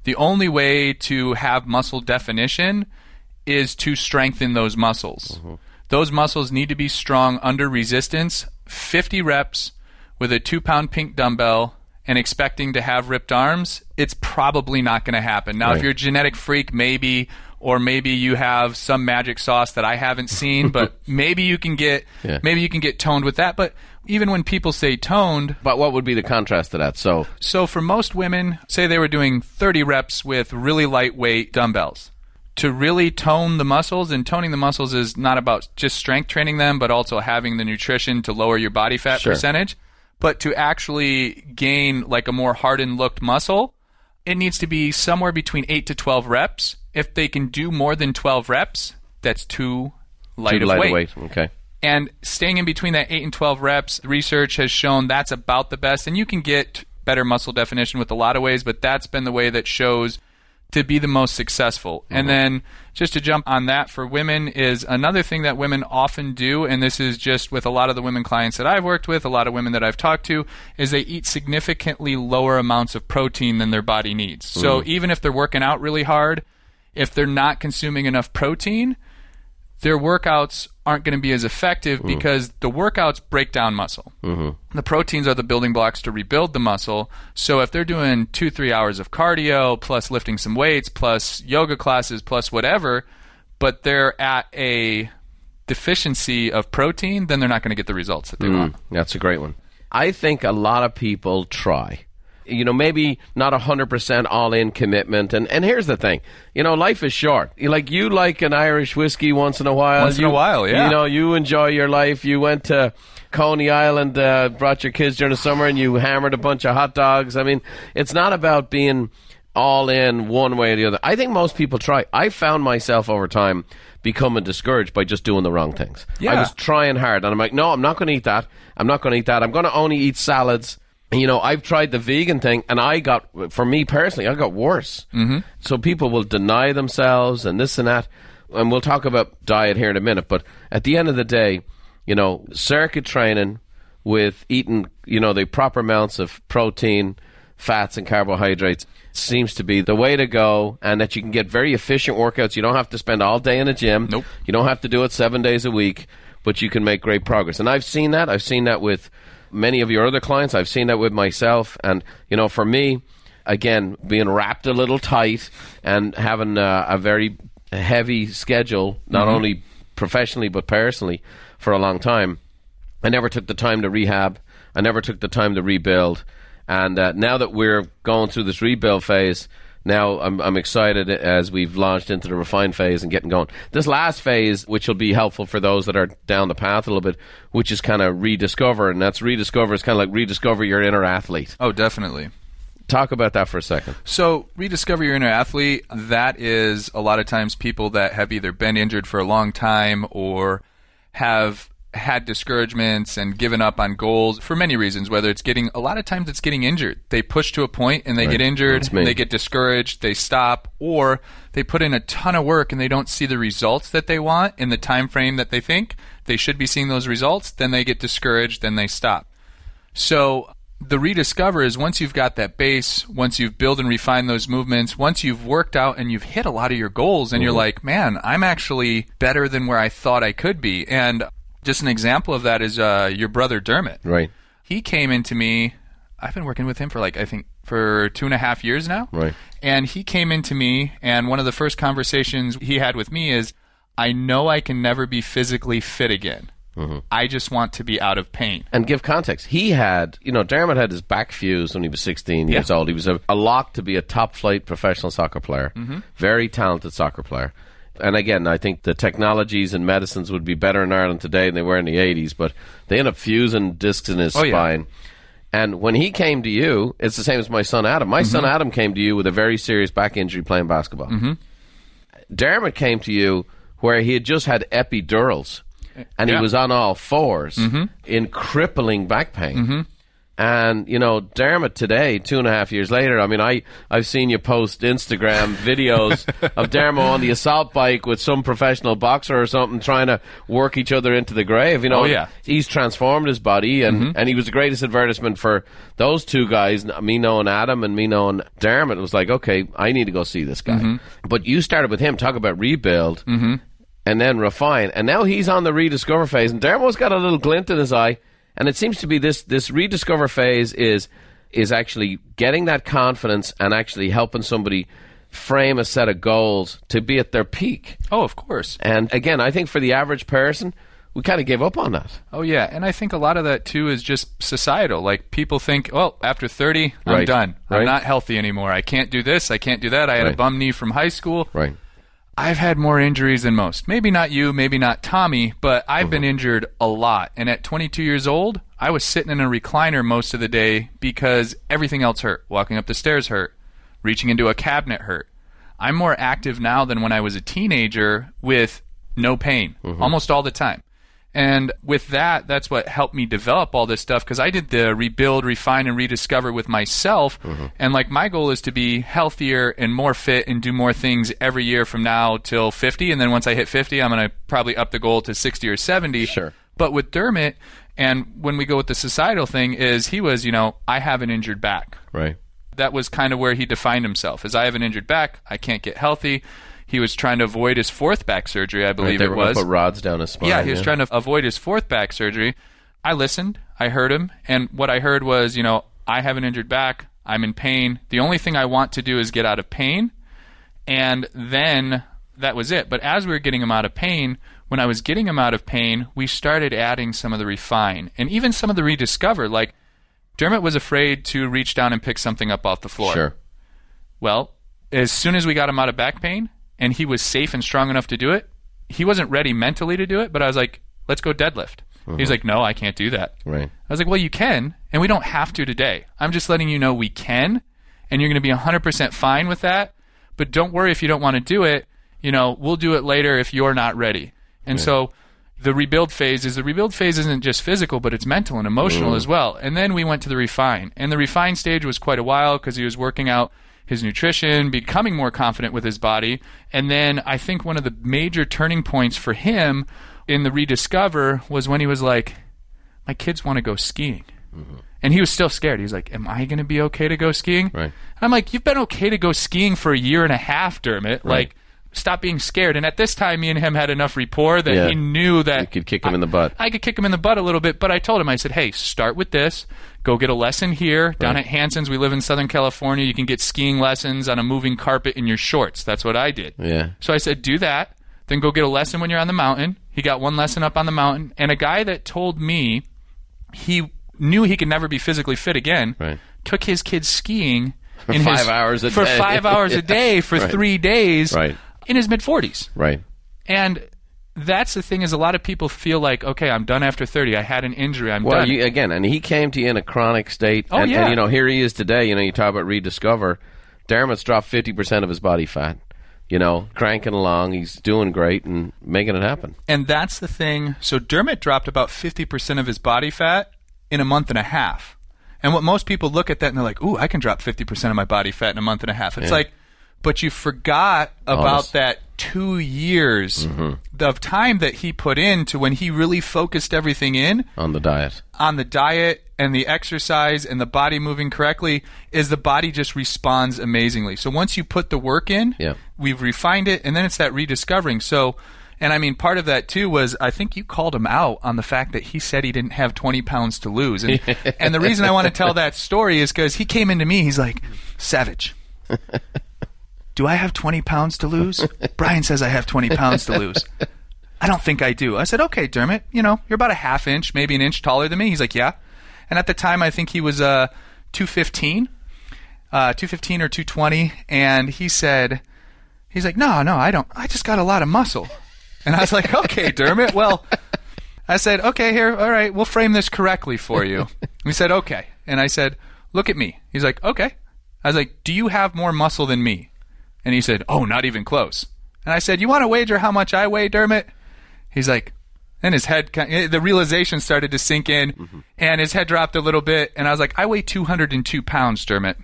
The only way to have muscle definition is to strengthen those muscles. Mm-hmm. Those muscles need to be strong under resistance, 50 reps with a two pound pink dumbbell and expecting to have ripped arms, it's probably not going to happen. Now, if you're a genetic freak, maybe, or maybe you have some magic sauce that I haven't seen, but maybe you can get, Yeah. maybe you can get toned with that. But even when people say toned, But what would be the contrast to that? So so for most women, say they were doing 30 reps with really lightweight dumbbells. To really tone the muscles, and toning the muscles is not about just strength training them, but also having the nutrition to lower your body fat Sure. percentage. But to actually gain like a more hardened looked muscle, it needs to be somewhere between 8 to 12 reps. If they can do more than 12 reps, that's too light too of light weight. of weight. Okay. And staying in between that 8 and 12 reps, research has shown that's about the best. And you can get better muscle definition with a lot of ways, but that's been the way that shows to be the most successful. And mm-hmm. then just to jump on that for women is another thing that women often do, and this is just with a lot of the women clients that I've worked with, a lot of women that I've talked to, is they eat significantly lower amounts of protein than their body needs. So mm. even if they're working out really hard, if they're not consuming enough protein, their workouts aren't going to be as effective because the workouts break down muscle. Mm-hmm. The proteins are the building blocks to rebuild the muscle. So if they're doing two, three hours of cardio, plus lifting some weights, plus yoga classes, plus whatever, but they're at a deficiency of protein, then they're not going to get the results that they want. That's a great one. I think a lot of people try. You know, maybe not a hundred percent all in commitment. And and here's the thing. You know, life is short. You like you like an Irish whiskey once in a while. Once in You- a while, yeah. You know, you enjoy your life. You went to Coney Island, uh, brought your kids during the summer, and you hammered a bunch of hot dogs. I mean, it's not about being all in one way or the other. I think most people try. I found myself over time becoming discouraged by just doing the wrong things. Yeah. I was trying hard, and I'm like, no, I'm not going to eat that. I'm not going to eat that. I'm going to only eat salads. You know, I've tried the vegan thing, and I got, for me personally, I got worse. Mm-hmm. So people will deny themselves and this and that, and we'll talk about diet here in a minute. But at the end of the day, you know, circuit training with eating, you know, the proper amounts of protein, fats, and carbohydrates seems to be the way to go, and that you can get very efficient workouts. You don't have to spend all day in a gym. Nope. You don't have to do it seven days a week, but you can make great progress. And I've seen that. I've seen that with many of your other clients. I've seen that with myself. And, you know, for me, again, being wrapped a little tight and having uh, a very heavy schedule, not only professionally but personally, for a long time, I never took the time to rehab. I never took the time to rebuild. And uh, now that we're going through this rebuild phase, now I'm, I'm excited as we've launched into the refine phase and getting going. This last phase, which will be helpful for those that are down the path a little bit, which is kind of rediscover, and that's rediscover is kind of like rediscover your inner athlete. Oh, definitely. Talk about that for a second. So, rediscover your inner athlete. That is a lot of times people that have either been injured for a long time or have had discouragements and given up on goals for many reasons. Whether it's getting a lot of times it's getting injured. They push to a point and they Right. get injured. And they get discouraged. They stop, or they put in a ton of work and they don't see the results that they want in the time frame that they think they should be seeing those results. Then they get discouraged. Then they stop. So the rediscover is once you've got that base, once you've built and refined those movements, once you've worked out and you've hit a lot of your goals, and you're mm-hmm. like, man, I'm actually better than where I thought I could be. And just an example of that is uh, your brother Dermot. Right. He came into me. I've been working with him for like I think for two and a half years now. Right. And he came into me, and one of the first conversations he had with me is, I know I can never be physically fit again. I just want to be out of pain. And give context. He had, you know, Dermot had his back fused when he was 16 years old. He was a, a lock to be a top flight professional soccer player. Mm-hmm. Very talented soccer player. And again, I think the technologies and medicines would be better in Ireland today than they were in the 80s, but they end up fusing discs in his Oh, yeah. spine. And when he came to you, it's the same as my son Adam. My Mm-hmm. son Adam came to you with a very serious back injury playing basketball. Mm-hmm. Dermot came to you where he had just had epidurals and he was on all 4s in crippling back pain. And you know, Dermot today, two and a half years later. I mean, I I've seen you post Instagram videos of Dermot on the assault bike with some professional boxer or something, trying to work each other into the grave. You know, Oh, yeah. he's transformed his body, and Mm-hmm. and he was the greatest advertisement for those two guys. Me knowing Adam and me knowing Dermot it was like, okay, I need to go see this guy. Mm-hmm. But you started with him, talk about rebuild, and then refine, and now he's on the rediscover phase, and Dermot's got a little glint in his eye, and it seems to be this this rediscover phase is is actually getting that confidence and actually helping somebody frame a set of goals to be at their peak. Oh, of course. And again, I think for the average person, we kind of gave up on that. Oh yeah, and I think a lot of that too is just societal. Like people think, well, after 30, I'm done. Right. I'm not healthy anymore. I can't do this, I can't do that. I had a bum knee from high school. Right. I've had more injuries than most. Maybe not you, maybe not Tommy, but I've been Mm-hmm. injured a lot. And at 22 years old, I was sitting in a recliner most of the day because everything else hurt. Walking up the stairs hurt. Reaching into a cabinet hurt. I'm more active now than when I was a teenager with no pain Mm-hmm. almost all the time. And with that, that's what helped me develop all this stuff because I did the rebuild, refine, and rediscover with myself. Mm-hmm. And like my goal is to be healthier and more fit and do more things every year from now till 50. And then once I hit 50, I'm going to probably up the goal to 60 or 70. Sure. But with Dermot, and when we go with the societal thing, is he was, you know, I have an injured back Right. that was kind of where he defined himself as I have an injured back, I can't get healthy. He was trying to avoid his fourth back surgery, I Right. believe They it was. put rods down his spine. yeah, he was trying to avoid his fourth back surgery. I listened, I heard him, and what I heard was, you know, I have an injured back, I'm in pain. The only thing I want to do is get out of pain. And then that was it. But as we were getting him out of pain, when I was getting him out of pain, we started adding some of the refine and even some of the rediscover. Like Dermot was afraid to reach down and pick something up off the floor. Sure. Well, as soon as we got him out of back pain and he was safe and strong enough to do it, he wasn't ready mentally to do it, but I was like, let's go deadlift. He was mm-hmm. like, no, I can't do that. Right. I was like, well, you can, and we don't have to today. I'm just letting you know we can, and you're going to be 100% fine with that. But don't worry if you don't want to do it. You know, we'll do it later if you're not ready. And so the rebuild phase is the rebuild phase isn't just physical, but it's mental and emotional mm. as well. And then we went to the refine. And the refine stage was quite a while because he was working out his nutrition, becoming more confident with his body. And then I think one of the major turning points for him in the rediscover was when he was like, my kids want to go skiing. Mm-hmm. And he was still scared. He was like, Am I going to be okay to go skiing? Right. I'm like, You've been okay to go skiing for a year and a half, Dermot. Right. Like, stop being scared. And at this time, me and him had enough rapport that Yeah. he knew that You could kick him in the butt. I could kick him in the butt a little bit, but I told him, I said, hey, start with this. Go get a lesson here. Down at Hansen's, we live in Southern California. You can get skiing lessons on a moving carpet in your shorts. That's what I did. Yeah. So I said, do that. Then go get a lesson when you're on the mountain. He got one lesson up on the mountain. And a guy that told me he knew he could never be physically fit again Right. took his kids skiing in five his, hours a for day. five hours a day for Right. three days Right. in his mid 40s. Right. And that's the thing is a lot of people feel like, okay, I'm done after 30. I had an injury. I'm Well, done. you, again, and he came to you in a chronic state. Oh, and, yeah. and, you know, here he is today. You know, you talk about rediscover. Dermot's dropped 50% of his body fat. you know, cranking along. He's doing great and making it happen. And that's the thing. So Dermot dropped about 50% of his body fat in a month and a half. And what most people look at that and they're like, ooh, I can drop 50% of my body fat in a month and a half. It's Yeah. like, but you forgot about that two years Mm-hmm. of time that he put in to when he really focused everything in on the diet. on the diet and the exercise and the body moving correctly is the body just responds amazingly. So once you put the work in, Yeah. we've refined it and then it's that rediscovering. So and I mean part of that too was I think you called him out on the fact that he said he didn't have 20 pounds to lose. And and the reason I want to tell that story is cuz he came into me he's like, "Savage, do I have 20 pounds to lose? Brian says I have 20 pounds to lose. I don't think I do. I said, okay, Dermot, you know, you're about a half inch, maybe an inch taller than me. He's like, yeah. And at the time, I think he was uh, 215, uh, 215 or 220. And he said, he's like, no, no, I don't. I just got a lot of muscle. And I was like, okay, Dermot, well, I said, okay, here, all right, we'll frame this correctly for you. he said, okay. And I said, look at me. He's like, okay. I was like, do you have more muscle than me? And he said, oh, not even close. And I said, you want to wager how much I weigh, Dermot? He's like, and his head, eh, the realization started to sink in, mm-hmm. and his head dropped a little bit. And I was like, I weigh 202 pounds, Dermot.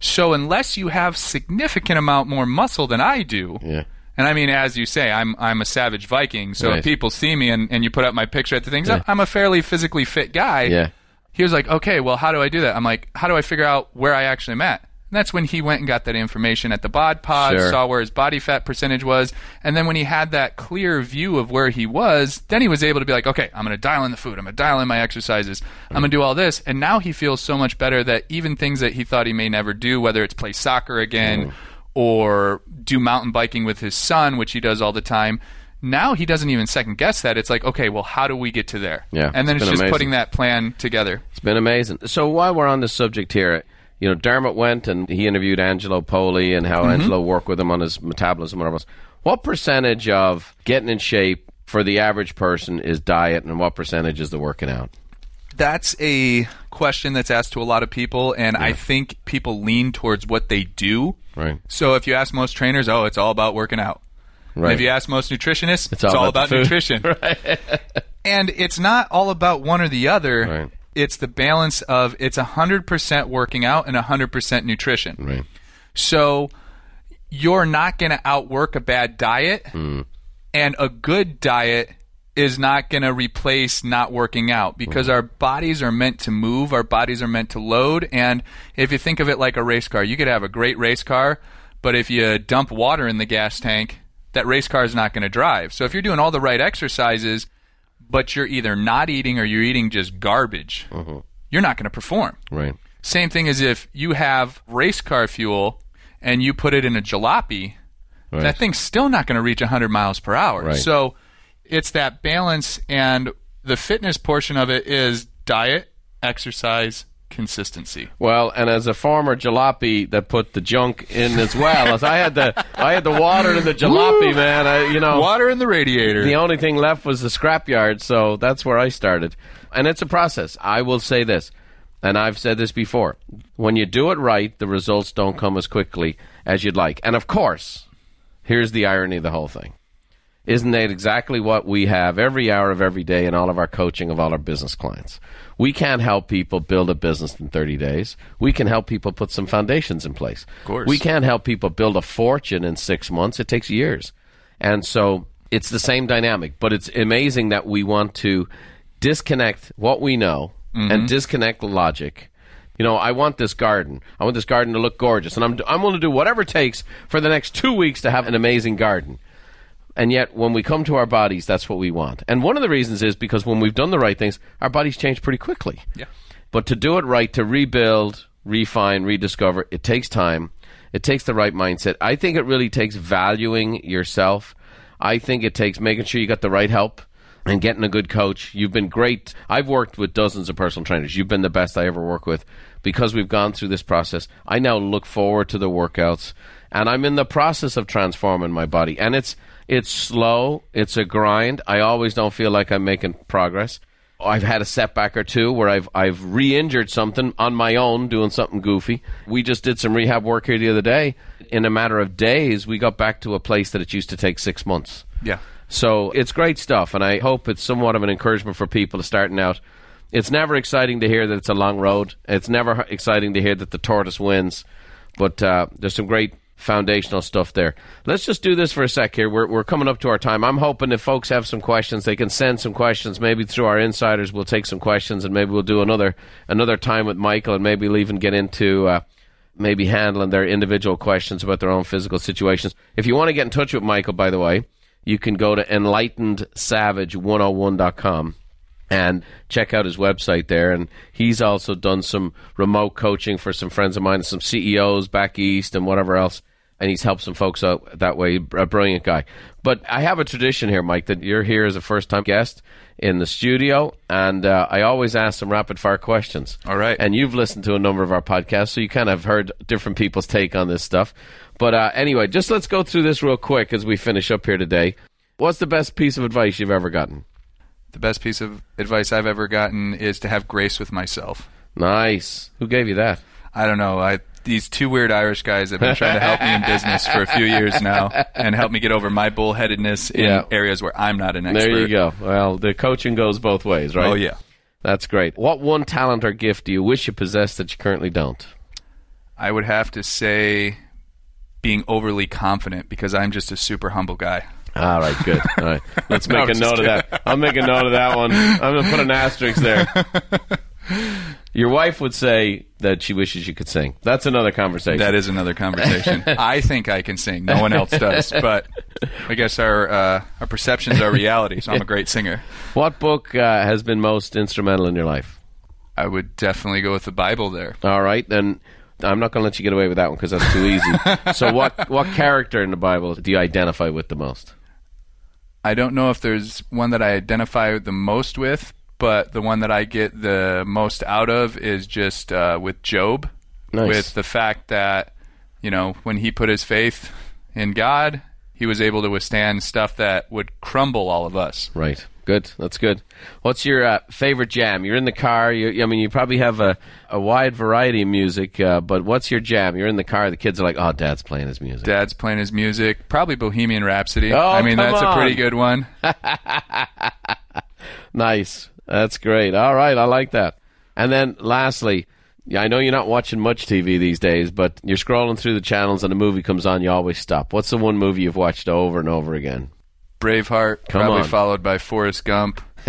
So unless you have significant amount more muscle than I do, Yeah. and I mean, as you say, I'm I'm a savage Viking. So Right. if people see me and, and you put up my picture at the things, Yeah. I'm a fairly physically fit guy. Yeah. He was like, okay, well, how do I do that? I'm like, how do I figure out where I actually am at? And that's when he went and got that information at the bod pod, Sure. saw where his body fat percentage was, and then when he had that clear view of where he was, then he was able to be like, okay, I'm going to dial in the food, I'm going to dial in my exercises, I'm going to do all this, and now he feels so much better that even things that he thought he may never do, whether it's play soccer again mm. or do mountain biking with his son, which he does all the time. Now he doesn't even second guess that. It's like, okay, well, how do we get to there? Yeah, and then it's it's, just amazing. putting that plan together. It's been amazing. So while we're on the subject here, you know, Dermot went and he interviewed Angelo Poli and how mm-hmm. Angelo worked with him on his metabolism and whatever else. What percentage of getting in shape for the average person is diet and what percentage is the working out? That's a question that's asked to a lot of people, and I think people lean towards what they do. Right. So if you ask most trainers, oh, it's all about working out. And Right. if you ask most nutritionists, it's, all all, about about, nutrition. and it's not all about one or the other. Right. It's the balance of it's 100% working out and 100% nutrition. Right. So you're not going to outwork a bad diet, Hmm. and a good diet is not going to replace not working out because Hmm. our bodies are meant to move, our bodies are meant to load. And if you think of it like a race car, you could have a great race car, but if you dump water in the gas tank, that race car is not going to drive. So if you're doing all the right exercises, but you're either not eating or you're eating just garbage, Mm-hmm. you're not going to perform. Right. Same thing as if you have race car fuel and you put it in a jalopy, Right. that thing's still not going to reach 100 miles per hour. Right. So it's that balance, and the fitness portion of it is diet, exercise, consistency. Well, and as a former jalopy that put the junk in as well, as I had the I had the water in the jalopy, man. I, you know, Water in the radiator. The only thing left was the scrapyard, so that's where I started. And it's a process. I will say this, and I've said this before. When you do it right, the results don't come as quickly as you'd like. And of course, here's the irony of the whole thing. Isn't that exactly what we have every hour of every day in all of our coaching of all our business clients? We can't help people build a business in 30 days. We can help people put some foundations in place. Of course. We can't help people build a fortune in six months. It takes years. And so it's the same dynamic, but it's amazing that we want to disconnect what we know mm-hmm. and disconnect the logic. You know, I want this garden. I want this garden to look gorgeous, and I'm I'm willing to do whatever it takes for the next two weeks to have an amazing garden. And yet, when we come to our bodies, that's what we want. And one of the reasons is because when we've done the right things, our bodies change pretty quickly. Yeah. But to do it right, to rebuild, refine, rediscover, it takes time. It takes the right mindset. I think it really takes valuing yourself. I think it takes making sure you got the right help and getting a good coach. You've been great. I've worked with dozens of personal trainers. You've been the best I ever worked with because we've gone through this process. I now look forward to the workouts and I'm in the process of transforming my body. And it's it's slow, it's a grind. I always don't feel like I'm making progress. I've had a setback or two where I've I've re-injured something on my own doing something goofy. We just did some rehab work here the other day. In a matter of days, we got back to a place that it used to take six months. Yeah. So it's great stuff, and I hope it's somewhat of an encouragement for people starting out. It's never exciting to hear that it's a long road. It's never exciting to hear that the tortoise wins, but uh, there's some great foundational stuff there. Let's just do this for a sec here. We're, we're coming up to our time. I'm hoping if folks have some questions, they can send some questions. Maybe through our insiders, we'll take some questions, and maybe we'll do another another time with Michael, and maybe we'll even get into. Uh, maybe handling their individual questions about their own physical situations. If you want to get in touch with Michael, by the way, you can go to enlightenedsavage101.com and check out his website there. And he's also done some remote coaching for some friends of mine, some CEOs back east and whatever else. And he's helped some folks out that way. A brilliant guy. But I have a tradition here, Mike, that you're here as a first time guest in the studio. And uh, I always ask some rapid fire questions. All right. And you've listened to a number of our podcasts, so you kind of heard different people's take on this stuff. But uh, anyway, just let's go through this real quick as we finish up here today. What's the best piece of advice you've ever gotten? The best piece of advice I've ever gotten is to have grace with myself. Nice. Who gave you that? I don't know. I these two weird Irish guys have been trying to help me in business for a few years now and help me get over my bullheadedness in Yeah. areas where I'm not an expert. There you go. Well, the coaching goes both ways, right? Oh yeah. That's great. What one talent or gift do you wish you possessed that you currently don't? I would have to say being overly confident because I'm just a super humble guy. All right, good. All right, let's make a I'm just note of that. I'll make a note of that one. I'm going to put an asterisk there. Your wife would say that she wishes you could sing. That's another conversation. That is another conversation. I think I can sing. No one else does. But I guess our uh, our perceptions are reality. So I'm a great singer. what book uh, has been most instrumental in your life? I would definitely go with the Bible there. All right, then I'm not going to let you get away with that one because that's too easy. so, what what character in the Bible do you identify with the most? I don't know if there's one that I identify the most with, but the one that I get the most out of is just uh, with Job, Nice. with the fact that you know when he put his faith in God, he was able to withstand stuff that would crumble all of us. Right. Good. That's good. What's your uh, favorite jam? You're in the car. You, I mean, you probably have a, a wide variety of music, uh, but what's your jam? You're in the car. The kids are like, "Oh, Dad's playing his music." Dad's playing his music, probably Bohemian Rhapsody. Oh, I mean, that's on. a pretty good one. Nice. That's great. All right, I like that. And then, lastly, yeah, I know you're not watching much TV these days, but you're scrolling through the channels and a movie comes on. You always stop. What's the one movie you've watched over and over again? Braveheart, Come probably on. followed by Forrest Gump.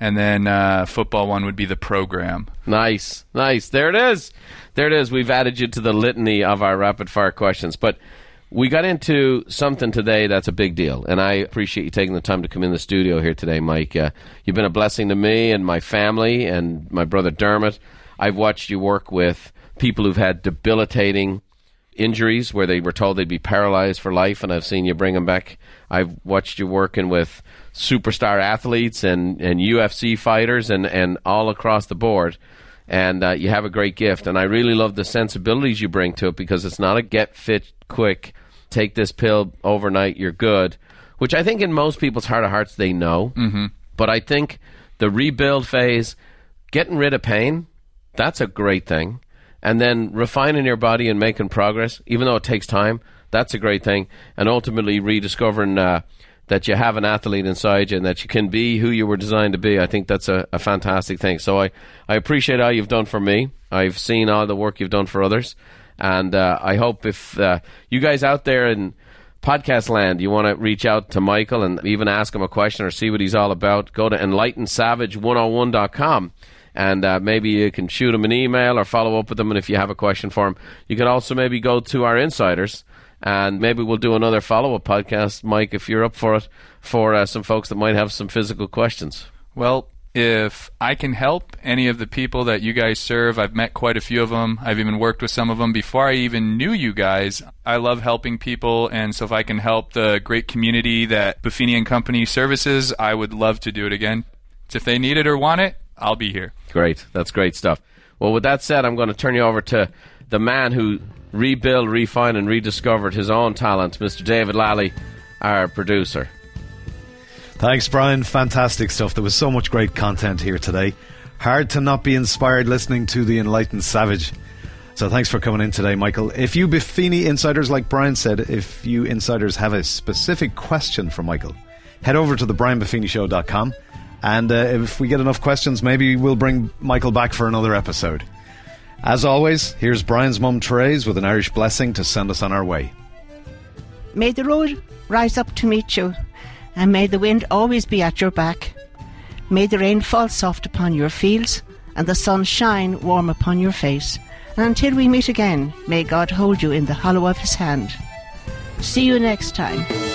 and then uh, football one would be The Program. Nice, nice. There it is. There it is. We've added you to the litany of our rapid fire questions. But we got into something today that's a big deal, and I appreciate you taking the time to come in the studio here today, Mike. Uh, you've been a blessing to me and my family and my brother Dermot. I've watched you work with people who've had debilitating injuries where they were told they'd be paralyzed for life, and I've seen you bring them back. I've watched you working with superstar athletes and, and UFC fighters and, and all across the board. And uh, you have a great gift, and I really love the sensibilities you bring to it because it's not a get fit quick, take this pill overnight, you're good, which I think in most people's heart of hearts they know. Mm-hmm. But I think the rebuild phase, getting rid of pain, that's a great thing. And then refining your body and making progress, even though it takes time, that's a great thing. And ultimately rediscovering uh, that you have an athlete inside you and that you can be who you were designed to be, I think that's a, a fantastic thing. So I, I appreciate all you've done for me. I've seen all the work you've done for others. And uh, I hope if uh, you guys out there in podcast land, you want to reach out to Michael and even ask him a question or see what he's all about, go to enlightensavage101.com and uh, maybe you can shoot him an email or follow up with them. And if you have a question for him, you can also maybe go to our insiders and maybe we'll do another follow up podcast, Mike, if you're up for it, for uh, some folks that might have some physical questions. Well, if I can help any of the people that you guys serve, I've met quite a few of them. I've even worked with some of them before I even knew you guys. I love helping people, and so if I can help the great community that Buffini and Company services, I would love to do it again. If they need it or want it, I'll be here. Great. That's great stuff. Well, with that said, I'm going to turn you over to the man who rebuilt, refined, and rediscovered his own talent, Mr. David Lally, our producer. Thanks, Brian. Fantastic stuff. There was so much great content here today. Hard to not be inspired listening to the enlightened savage. So thanks for coming in today, Michael. If you Buffini insiders, like Brian said, if you insiders have a specific question for Michael, head over to the brianbuffinishow.com and uh, if we get enough questions, maybe we'll bring Michael back for another episode. As always, here's Brian's mum Therese with an Irish blessing to send us on our way. May the road rise up to meet you, and may the wind always be at your back. May the rain fall soft upon your fields, and the sun shine warm upon your face. And until we meet again, may God hold you in the hollow of his hand. See you next time.